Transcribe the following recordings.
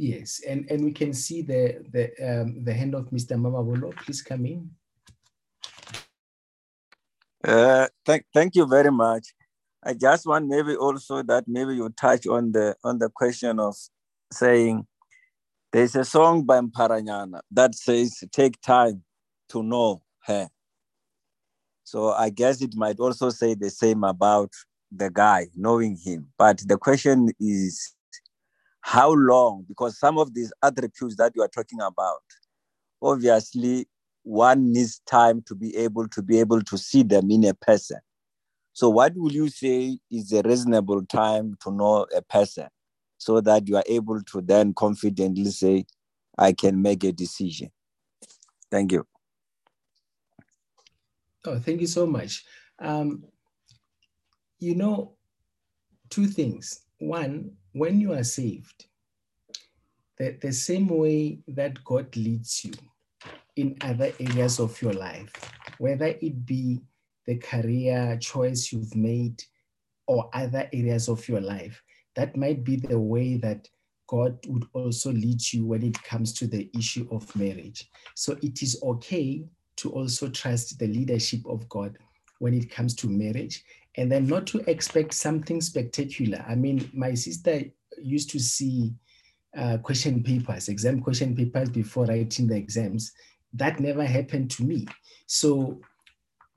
Yes, and, and we can see the the um, the hand of Mr. Mamabolo. Please come in. Uh, thank, thank you very much. I just want maybe also that maybe you touch on the on the question of saying there's a song by Mpharanyana that says take time to know her. So I guess it might also say the same about the guy, knowing him. But the question is how long? Because some of these attributes that you are talking about, obviously one needs time to be able to be able to see them in a person. So what will you say is a reasonable time to know a person so that you are able to then confidently say, I can make a decision? Thank you. Oh, thank you so much. Um, you know, two things. One, when you are saved, the, the same way that God leads you in other areas of your life, whether it be the career choice you've made or other areas of your life, that might be the way that God would also lead you when it comes to the issue of marriage. So it is okay to also trust the leadership of God when it comes to marriage and then not to expect something spectacular. I mean, my sister used to see uh, question papers, exam question papers before writing the exams. That never happened to me. So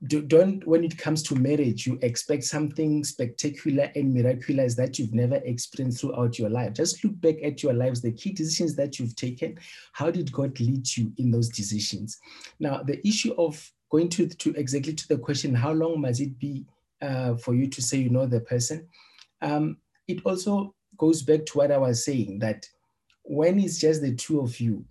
do, don't, when it comes to marriage, you expect something spectacular and miraculous that you've never experienced throughout your life. Just look back at your lives, the key decisions that you've taken. How did God lead you in those decisions? Now, the issue of going to, to exactly to the question, how long must it be uh, for you to say you know the person? Um, it also goes back to what I was saying that when it's just the two of you,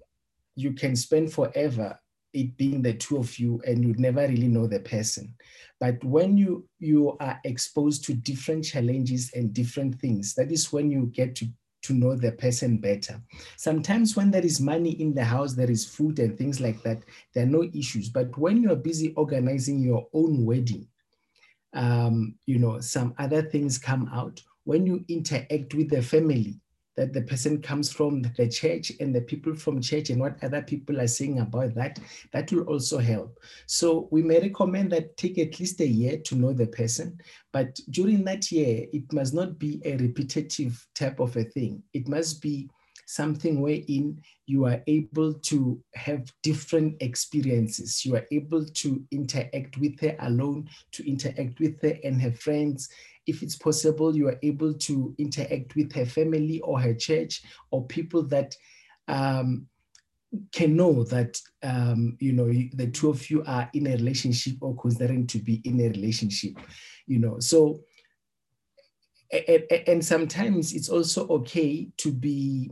you can spend forever it being the two of you and you'd never really know the person. But when you you are exposed to different challenges and different things, that is when you get to to know the person better. Sometimes when there is money in the house, there is food and things like that, there are no issues. But when you're busy organizing your own wedding, um, you know, some other things come out. When you interact with the family, that the person comes from the church and the people from church and what other people are saying about that, that will also help. So we may recommend that take at least a year to know the person, but during that year, it must not be a repetitive type of a thing. It must be something wherein you are able to have different experiences. You are able to interact with her alone, to interact with her and her friends, if it's possible, you are able to interact with her family or her church or people that um, can know that um, you know the two of you are in a relationship or considering to be in a relationship. You know, so and, and sometimes it's also okay to be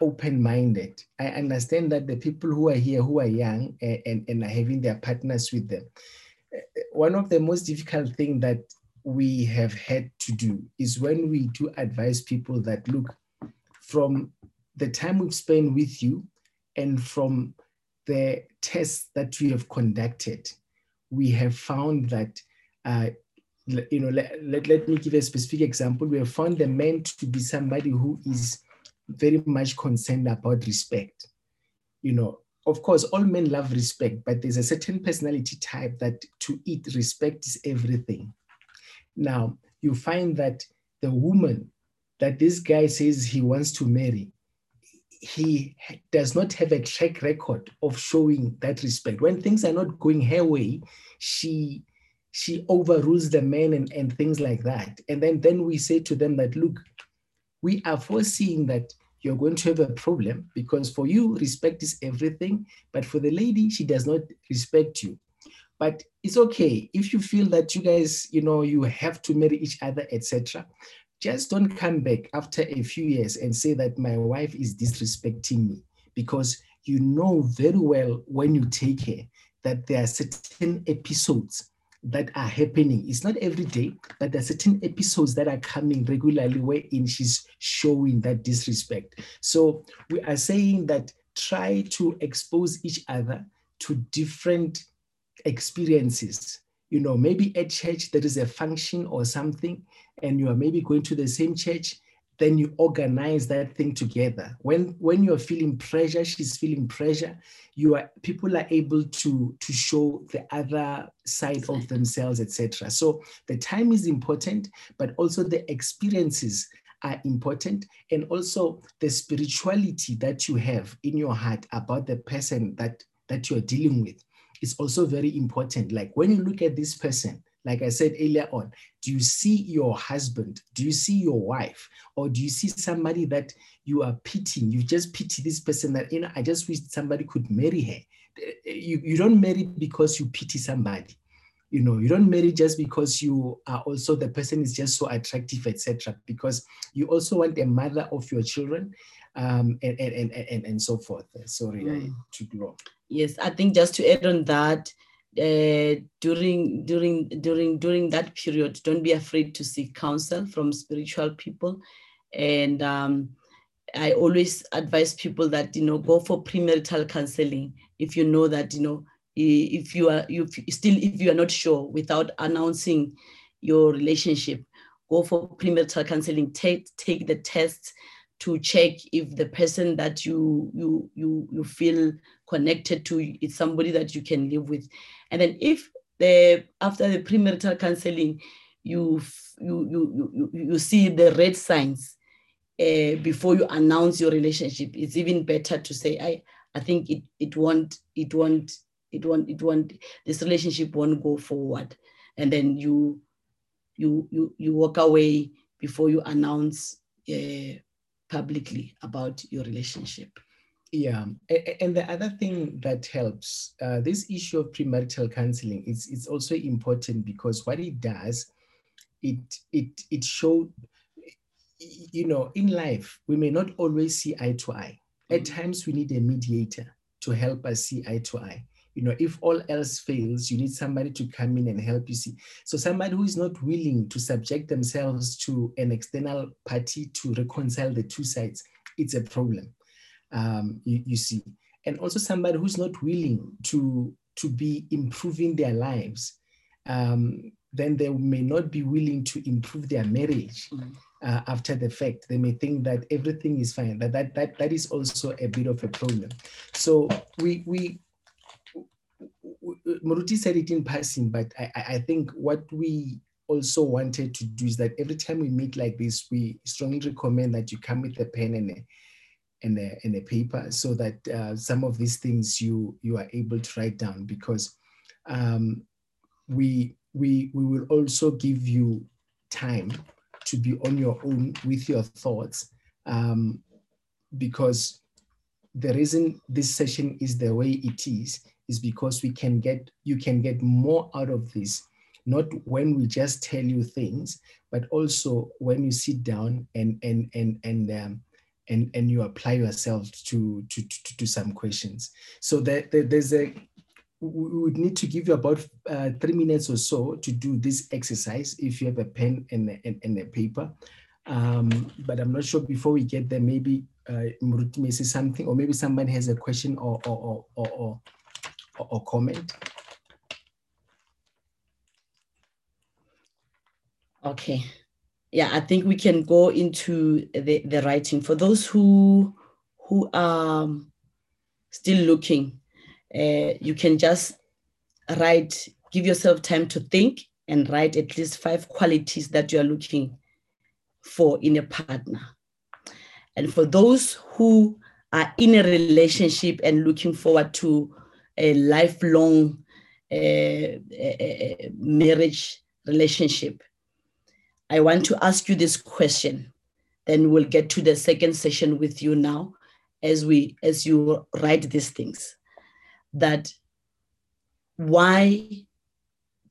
open-minded. I understand that the people who are here who are young and, and, and, are having their partners with them. One of the most difficult things that we have had to do is when we do advise people that look, from the time we've spent with you and from the tests that we have conducted, we have found that, uh, you know, let, let, let me give a specific example. We have found the man to be somebody who is very much concerned about respect. You know, of course, all men love respect, but there's a certain personality type that to it, respect is everything. Now, you find that the woman that this guy says he wants to marry, he does not have a track record of showing that respect. When things are not going her way, she she overrules the men and, and things like that. And then, then we say to them that, look, we are foreseeing that you're going to have a problem because for you, respect is everything. But for the lady, she does not respect you. But it's okay if you feel that you guys, you know, you have to marry each other, etc. Just don't come back after a few years and say that my wife is disrespecting me because you know very well when you take her that there are certain episodes that are happening. It's not every day, but there are certain episodes that are coming regularly wherein she's showing that disrespect. So we are saying that try to expose each other to different experiences. You know, maybe at church there is a function or something, and you are maybe going to the same church. Then you organize that thing together. When when you're feeling pressure, she's feeling pressure. You are people are able to to show the other side of themselves, etc. So the time is important, but also the experiences are important, and also the spirituality that you have in your heart about the person that that you're dealing with is also very important. Like when you look at this person, like I said earlier on, do you see your husband? Do you see your wife? Or do you see somebody that you are pitying? You just pity this person that, you know, I just wish somebody could marry her. You, you don't marry because you pity somebody. You know, you don't marry just because you are also the person is just so attractive, etc. Because you also want a mother of your children, um, and, and, and, and, and so forth. Sorry, mm. I took long. Yes, I think just to add on that, uh, during during during during that period don't be afraid to seek counsel from spiritual people. And um, i always advise people that you know go for premarital counseling if you know that you know if you are you still if you are not sure without announcing your relationship go for premarital counseling. Take take the tests to check if the person that you you you you feel connected to is somebody that you can live with. And then if the after the premarital counseling you you you you, you see the red signs uh, before you announce your relationship it's even better to say i i think it it won't it won't it won't it won't this relationship won't go forward. And then you you you you walk away before you announce uh, publicly about your relationship. Yeah, and the other thing that helps, uh, this issue of premarital counseling, is it's also important because what it does, it it it showed, you know, in life we may not always see eye to eye. At mm-hmm. times we need a mediator to help us see eye to eye you know if all else fails you need somebody to come in and help you see so somebody who is not willing to subject themselves to an external party to reconcile the two sides it's a problem um, you, you see and also somebody who's not willing to to be improving their lives um, then they may not be willing to improve their marriage mm. uh, after the fact. They may think that everything is fine. That, that that that is also a bit of a problem. So we we Muruti said it in passing, but I, I think what we also wanted to do is that every time we meet like this, we strongly recommend that you come with a pen and a and a, and a paper so that uh, some of these things you you are able to write down because um, we we we will also give you time to be on your own with your thoughts um, because the reason this session is the way it is is because we can get you can get more out of this not when we just tell you things but also when you sit down and and and and um, and and you apply yourself to to to, to some questions. So there, there, there's a we would need to give you about uh, three minutes or so to do this exercise if you have a pen and a, and, a paper. Um, but i'm not sure before we get there maybe uh, Muruti may say something or maybe somebody has a question or or, or, or or comment? Okay. Yeah, I think we can go into the, the writing. For those who who are still looking, uh, you can just write, give yourself time to think and write at least five qualities that you are looking for in a partner. And for those who are in a relationship and looking forward to a lifelong uh, marriage relationship. I want to ask you this question. Then we'll get to the second session with you now as we as you write these things. That why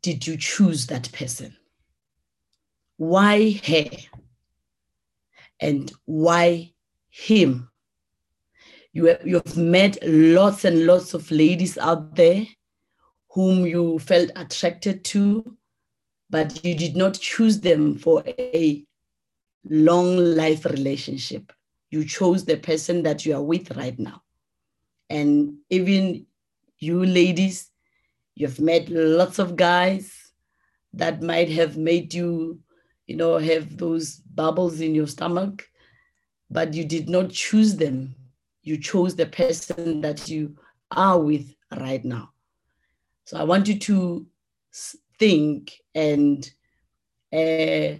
did you choose that person? Why her? And why him? You have, you have met lots and lots of ladies out there whom you felt attracted to, but you did not choose them for a long life relationship. You chose the person that you are with right now. And even you ladies, you've met lots of guys that might have made you, you know, have those bubbles in your stomach but you did not choose them. You chose the person that you are with right now. So I want you to think and uh,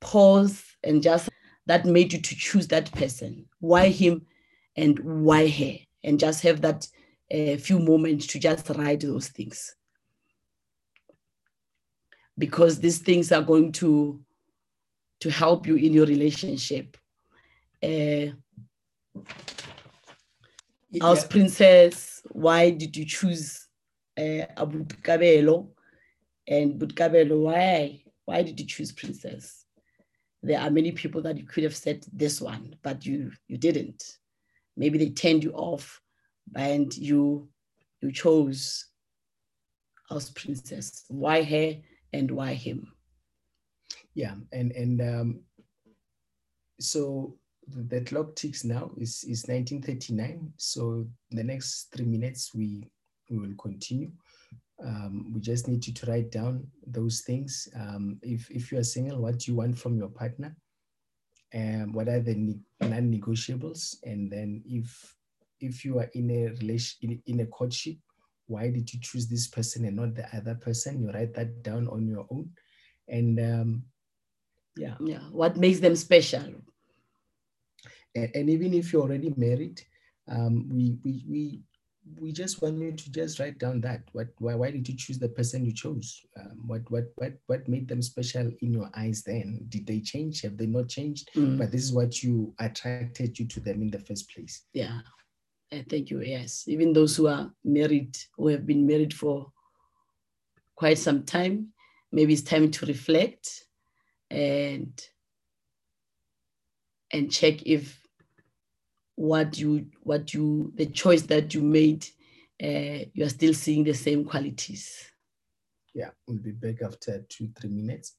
pause and just that made you to choose that person. Why him and why her? And just have that a uh, few moments to just write those things. Because these things are going to, to help you in your relationship. Uh, yeah. Princess, why did you choose uh, Abu Kabelo? And Butkabelo, why? Why did you choose Princess? There are many people that you could have said this one, but you you didn't. Maybe they turned you off, and you you chose House Princess. Why her and why him? Yeah, and and um, so the clock ticks now is, is 1939. So the next three minutes we, we will continue. Um, we just need you to write down those things. Um, if, if you are single, what do you want from your partner? And what are the non-negotiables? And then if if you are in a relation in, in a courtship, why did you choose this person and not the other person? You write that down on your own. And um, yeah. Yeah. What makes them special? And, and even if you're already married, um, we, we, we, we just want you to just write down that. What, why, why did you choose the person you chose? Um, what, what, what, what made them special in your eyes then? Did they change? Have they not changed? Mm. But this is what you attracted you to them in the first place. Yeah. Uh, thank you. Yes. Even those who are married, who have been married for quite some time, maybe it's time to reflect and and check if what you what you the choice that you made uh, you are still seeing the same qualities. Yeah we'll be back after two three minutes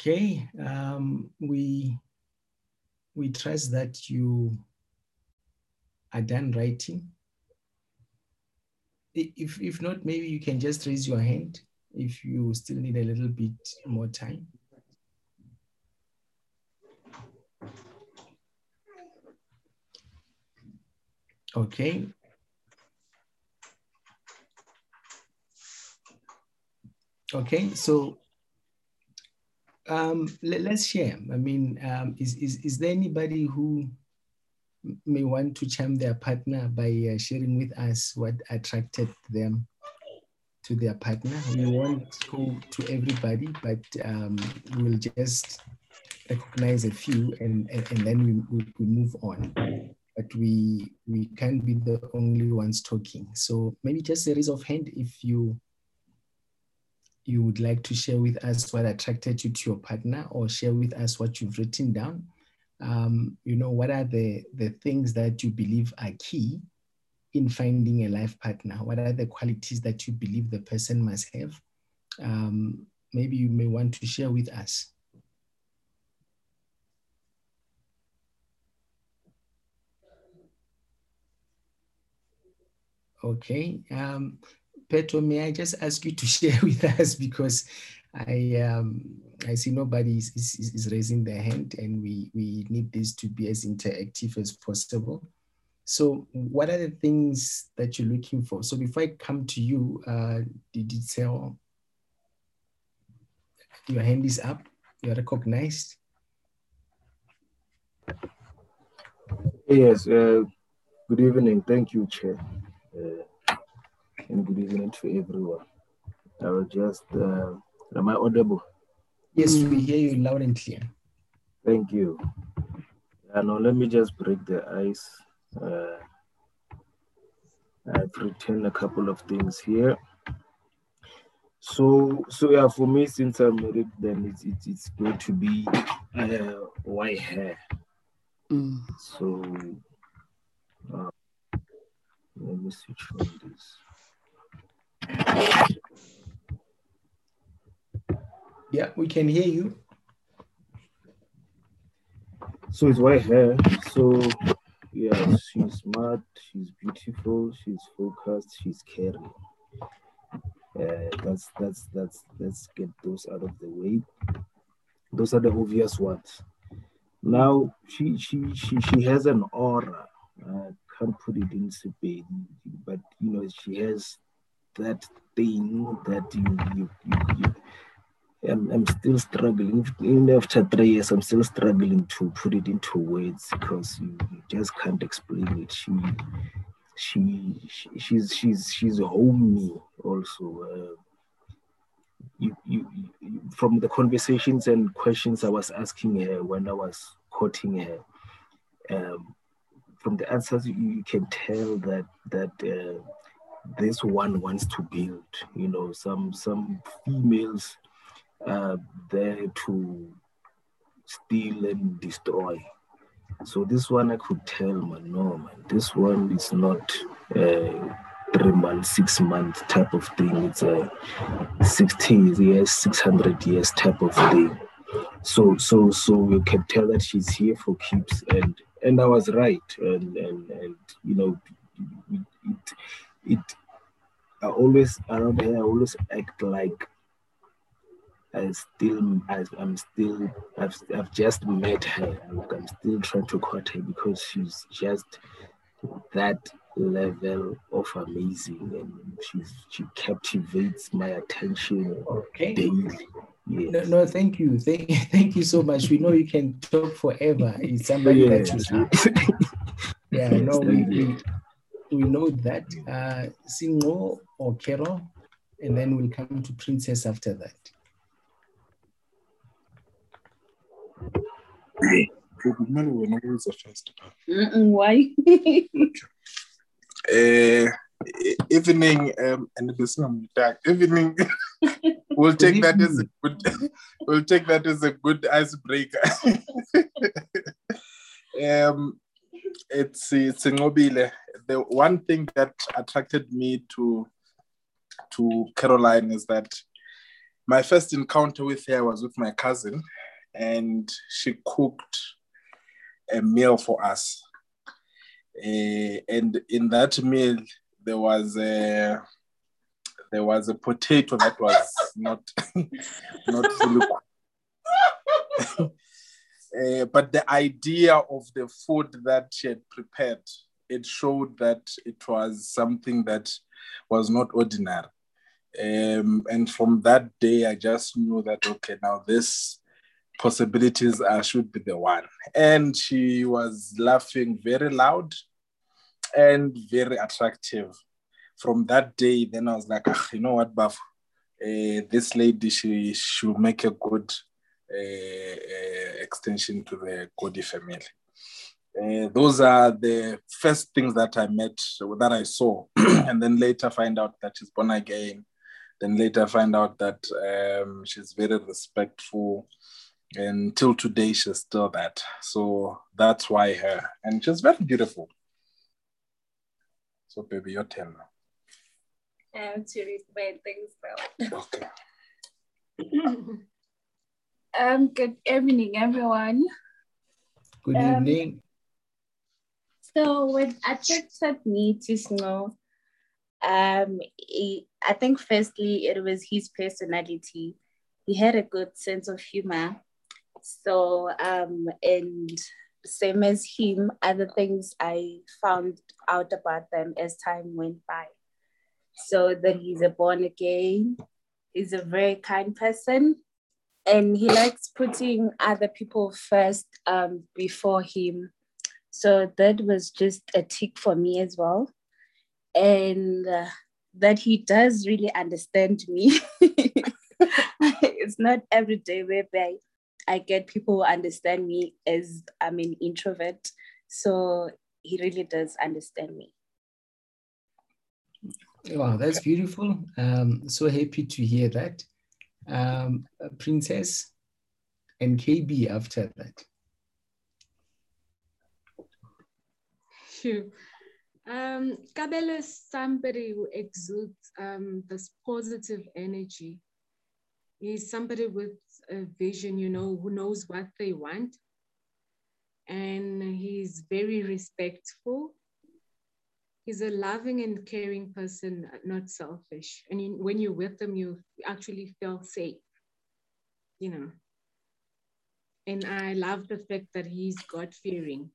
Okay, um, we we trust that you are done writing. If if not, maybe you can just raise your hand if you still need a little bit more time. Okay. Okay, so um, let, us share. I mean, um, is, is, is there anybody who may want to charm their partner by uh, sharing with us what attracted them to their partner? We won't go to everybody, but um, we'll just recognize a few and, and, and then we, we, move on. But we we can't be the only ones talking. So maybe just a raise of hand if you you would like to share with us what attracted you to your partner or share with us what you've written down. Um, you know, what are the, the things that you believe are key in finding a life partner? What are the qualities that you believe the person must have? Um, maybe you may want to share with us. Okay. Um, Petro, may I just ask you to share with us because I um, I see nobody is, is, is, raising their hand and we, we need this to be as interactive as possible. So what are the things that you're looking for? So before I come to you, uh, did you tell your hand is up, you're recognized? Yes, uh, good evening. Thank you, Chair. Uh, and good evening to everyone. I will just, uh, am I audible? Yes, we hear you loud and clear. Thank you. Uh, now, let me just break the ice. Uh, I've written a couple of things here. So, so yeah, for me, since I'm married, then it's it's, it's going to be uh, white hair. Mm. So, uh, let me switch from this. Yeah, we can hear you. So it's white hair. So yeah, she's smart, she's beautiful, she's focused, she's caring. Uh, that's that's that's let's get those out of the way. Those are the obvious ones. Now she she she she has an aura. I can't put it in Spain, but you know she has that thing that you you you, you I'm, I'm still struggling. Even after three years, I'm still struggling to put it into words because you, you just can't explain it. She, she, she she's she's she's homey also. Uh, you, you, you, from the conversations and questions I was asking her when I was quoting her, um, from the answers you, you, can tell that that uh, this one wants to build. You know, some some females uh, there to steal and destroy. So this one I could tell, man, no, man, this one is not a three month, six month type of thing. It's a 60 years, 600 years type of thing. So, so, so you can tell that she's here for keeps, and and I was right, and and and you know, it, it I always around here I always act like I still, I, am still, I've, I've just met her. I'm still trying to court her because she's just that level of amazing, and she's she captivates my attention okay. daily. Yes. No, no, thank you, thank, thank you so much. We know you can talk forever. It's somebody yes. that you Yeah, yes, no, we, we, we know that. Uh, Singo or Kero, and then we'll come to Princess after that. kumele wena ukuze first why uh, evening um, and besingamdaka evening we'll take that as a good we'll take that as a good icebreaker um it's it's Ngobile. the one thing that attracted me to to Caroline is that my first encounter with her was with my cousin and she cooked a meal for us. Uh, and in that meal, there was a there was a potato that was not not fully uh, but the idea of the food that she had prepared it showed that it was something that was not ordinary um, and from that day i just knew that okay now this possibilities should be the one. And she was laughing very loud and very attractive. From that day, then I was like, ah, you know what, Buff, uh, this lady, she should make a good extension to the Cody family. Uh, those are the first things that I met, that I saw, and then later find out that she's born again, then later find out that um, she's very respectful. And till today she's still that. So that's why her. And she's very beautiful. So baby your turn now. I have to read my things now. okay um, good evening, everyone. Good Um, evening. So what attracted me to Snow, um, I think firstly it was his personality. He had a good sense of humor. So um, and same as him, other things I found out about them as time went by. So that he's a born again, he's a very kind person, and he likes putting other people first um, before him. So that was just a tick for me as well. And uh, that he does really understand me. it's not every day whereby I get people who understand me as I'm an introvert. So he really does understand me. Wow, that's beautiful. Um, so happy to hear that. Um, Princess and KB after that. Sure. Um, Kabelo is somebody who exudes um, this positive energy. He's somebody with a vision, you know, who knows what they want. And he's very respectful. He's a loving and caring person, not selfish. And you, when you're with him, you actually feel safe, you know. And I love the fact that he's God fearing.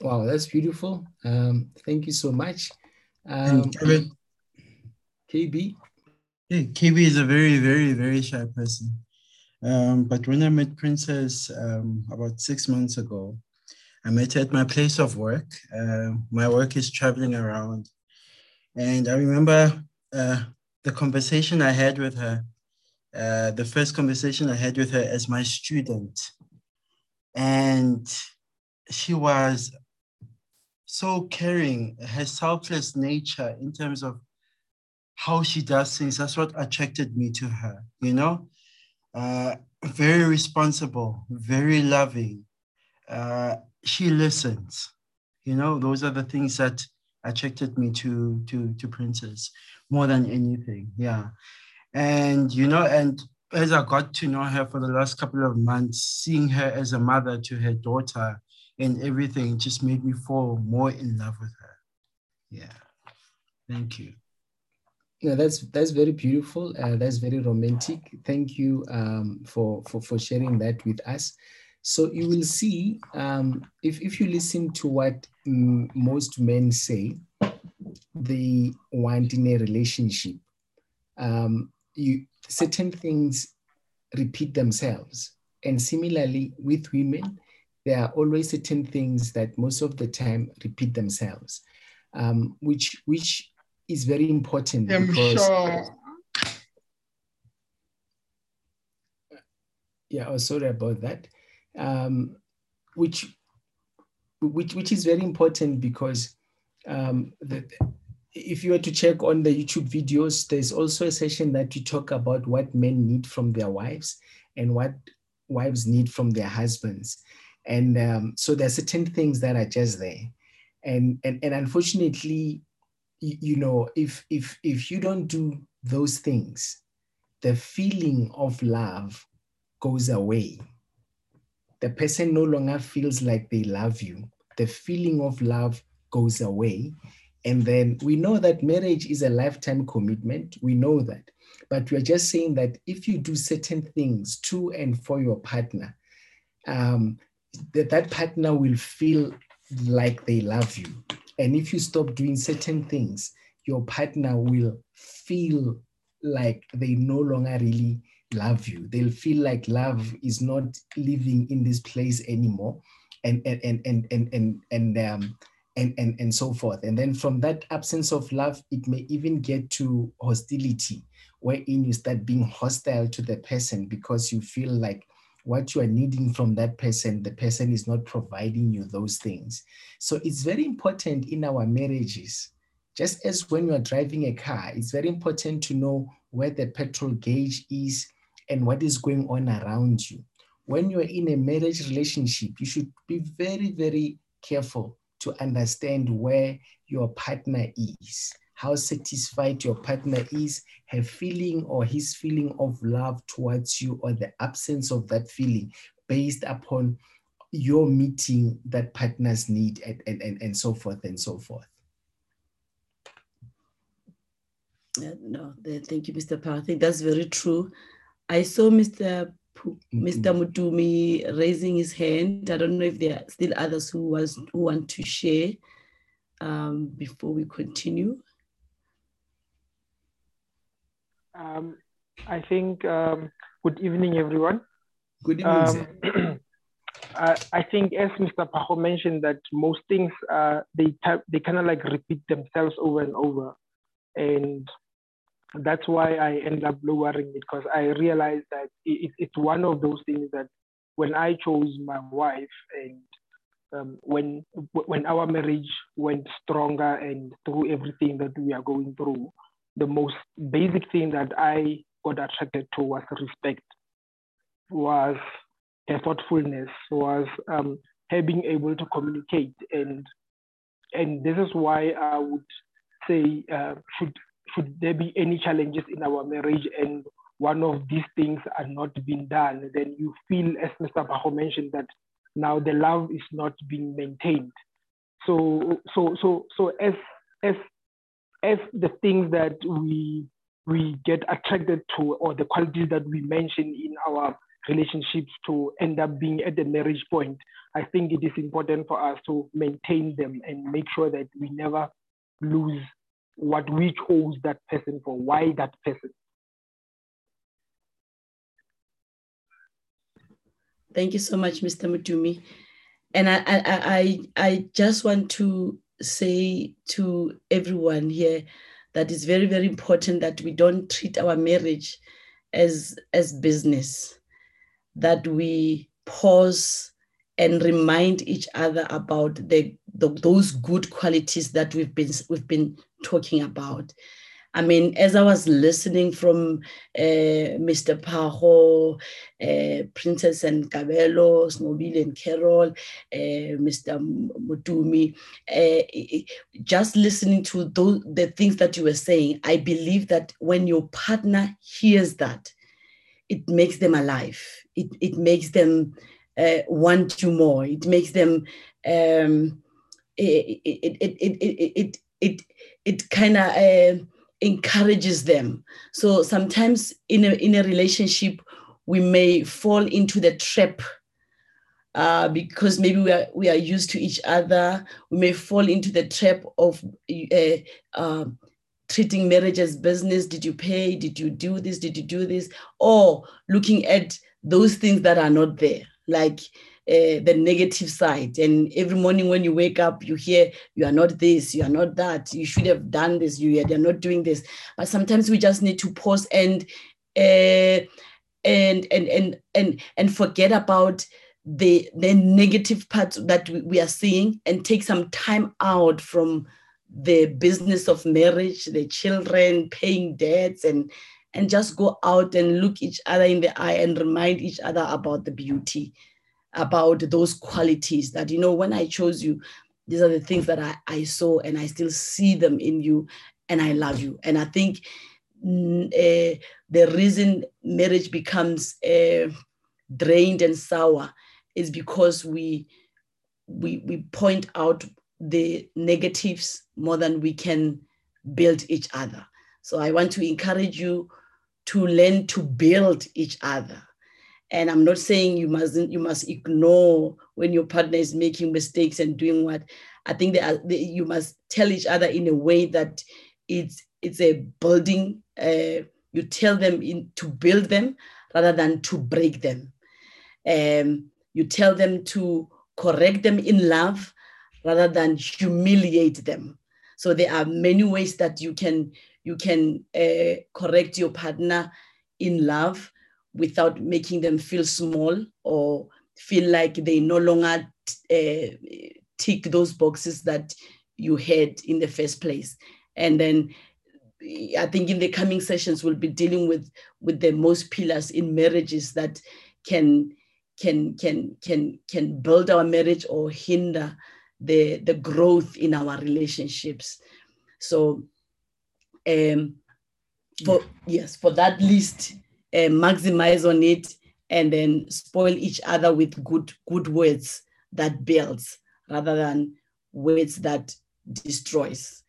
Wow, that's beautiful. Um, thank you so much. And Um, Kevin, KB, yeah, KB is a very, very, very shy person. Um, but when I met Princess um, about six months ago, I met her at my place of work. Um, my work is traveling around. And I remember uh, the conversation I had with her, uh, the first conversation I had with her as my student. And she was so caring, her selfless nature in terms of how she does things. That's what attracted me to her, you know? Uh, very responsible, very loving. Uh, she listens, you know? Those are the things that attracted me to, to, to Princess more than anything, yeah. And, you know, and as I got to know her for the last couple of months, seeing her as a mother to her daughter and everything just made me fall more in love with her. Yeah. Thank you. No, that's that's very beautiful. Uh, that's very romantic. Thank you um, for, for for sharing that with us. So you will see um, if if you listen to what mm, most men say, they want in a relationship. Um, you certain things repeat themselves, and similarly with women, there are always certain things that most of the time repeat themselves, um, which which is very important because yeah, oh, sorry about that. Um, which which which is very important because um, the, if you were to check on the YouTube videos, there's also a session that we talk about what men need from their wives and what wives need from their husbands. And um, so there are certain things that are just there. And, and, and unfortunately, you, know, if, if, if you don't do those things, the feeling of love goes away. The person no longer feels like they love you. The feeling of love goes away. And then we know that marriage is a lifetime commitment. We know that. But we're just saying that if you do certain things to and for your partner, um, that, that partner will feel like they love you. And if you stop doing certain things, your partner will feel like they no longer really love you. They'll feel like love is not living in this place anymore. And and and and and and, and um and, and, and so forth. And then from that absence of love, it may even get to hostility, wherein you start being hostile to the person because you feel like what you are needing from that person, the person is not providing you those things. So it's very important in our marriages Just as when you are driving a car, it's very important to know where the petrol gauge is and what is going on around you. When you're in a marriage relationship, you should be very, very careful to understand where your partner is, how satisfied your partner is, her feeling or his feeling of love towards you, or the absence of that feeling based upon your meeting that partners need and, and, and, and so forth and so forth. Yeah, no, thank you, Mr. Pa. I think that's very true. I saw Mr. P- Mr. Mutumi raising his hand. I don't know if there are still others who was who want to share um, before we continue. Um, I think um, good evening, everyone. Good evening, um, I, I think as Mr. Pajo mentioned that most things uh, they they kind of like repeat themselves over and over, and that's why I end up lowering it because I realized that it, it's one of those things that when I chose my wife and um, when when our marriage went stronger and through everything that we are going through, the most basic thing that I got attracted to was respect, was thoughtfulness, was um, being able to communicate, and and this is why I would say uh, should should there be any challenges in our marriage and one of these things are not being done, then you feel, as Mr. Pajo mentioned, that now the love is not being maintained. So, so, so, so as as as the things that we we get attracted to, or the qualities that we mention in our relationships to end up being at the marriage point, I think it is important for us to maintain them and make sure that we never lose what we chose that person for, why that person. Thank you so much, Mr. Mutumi. And I, I, I, I just want to say to everyone here that it's very, very important that we don't treat our marriage as, as business, that we pause and remind each other about the, the, those good qualities that we've been we've been talking about. I mean, as I was listening from uh, Mr. Pajo, uh, Princess and Kabelo, Snobile and Carol, uh, Mr. Mutumi, just listening to those, the things that you were saying, I believe that when your partner hears that, it makes them alive. It, it makes them want you more. It makes them, um, it, it, it, it, it, it, it it kind of uh, encourages them. So sometimes in a, in a relationship, we may fall into the trap uh, because maybe we are we are used to each other. We may fall into the trap of uh, uh, treating marriage as business. Did you pay? Did you do this? Did you do this? Or looking at those things that are not there, like uh, the negative side. And every morning when you wake up, you hear you are not this, you are not that, you should have done this, you are not doing this. But sometimes we just need to pause and uh, and and and and and forget about the the negative parts that we are seeing and take some time out from the business of marriage, the children, paying debts, and and just go out and look each other in the eye and remind each other about the beauty about those qualities that, you know, when I chose you, these are the things that I, I saw and I still see them in you and I love you. And I think uh, the reason marriage becomes uh, drained and sour is because we, we, we point out the negatives more than we can build each other. So I want to encourage you to learn to build each other and i'm not saying you mustn't you must ignore when your partner is making mistakes and doing what. I think that you must tell each other in a way that it's it's a building uh, you tell them in, to build them rather than to break them. Um, you tell them to correct them in love rather than humiliate them. So there are many ways that you can you can uh, correct your partner in love without making them feel small or feel like they no longer uh, tick those boxes that you had in the first place. and then I think in the coming sessions we'll be dealing with with the most pillars in marriages that can can can can can build our marriage or hinder the the growth in our relationships. So, um, for yes, for that list, uh, maximize on it and then spoil each other with good good words that builds rather than words that destroys.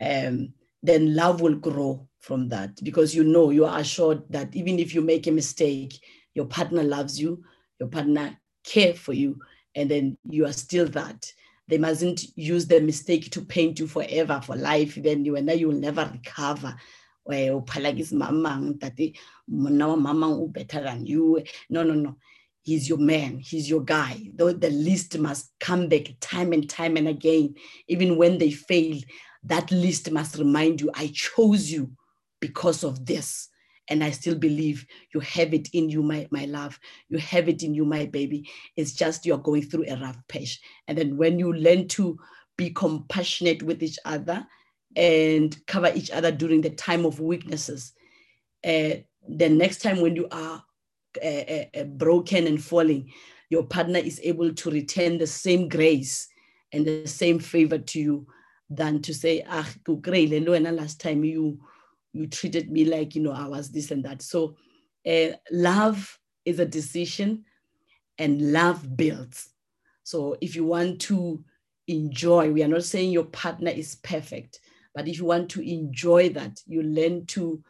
Um, then love will grow from that because you know you are assured that even if you make a mistake, your partner loves you, your partner care for you, and then you are still that. They mustn't use the mistake to paint you forever for life. Then you and then you will never recover. Well, mamang that now mamang better than you. No, no, no. He's your man, he's your guy. Though the list must come back time and time and again, even when they fail that list must remind you, I chose you because of this. And I still believe you have it in you, my, my love. You have it in you, my baby. It's just you're going through a rough patch. And then when you learn to be compassionate with each other and cover each other during the time of weaknesses, uh, the next time when you are uh, uh, broken and falling, your partner is able to return the same grace and the same favor to you than to say, ah, last time you you treated me like you know I was this and that. So uh, love is a decision and love builds. So if you want to enjoy, we are not saying your partner is perfect, but if you want to enjoy that, you learn to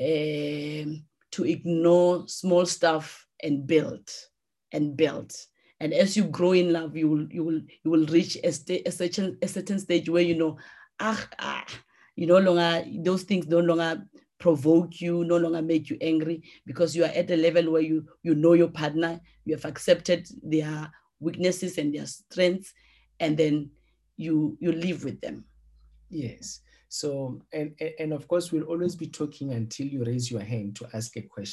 uh, to ignore small stuff and build and build. And as you grow in love you will you will you will reach a, a certain a certain stage where you know ah, ah you no longer those things no longer provoke you no longer make you angry. Because you are at a level where you you know your partner you have accepted their weaknesses and their strengths and then you you live with them yes. So and and of course we'll always be talking until you raise your hand to ask a question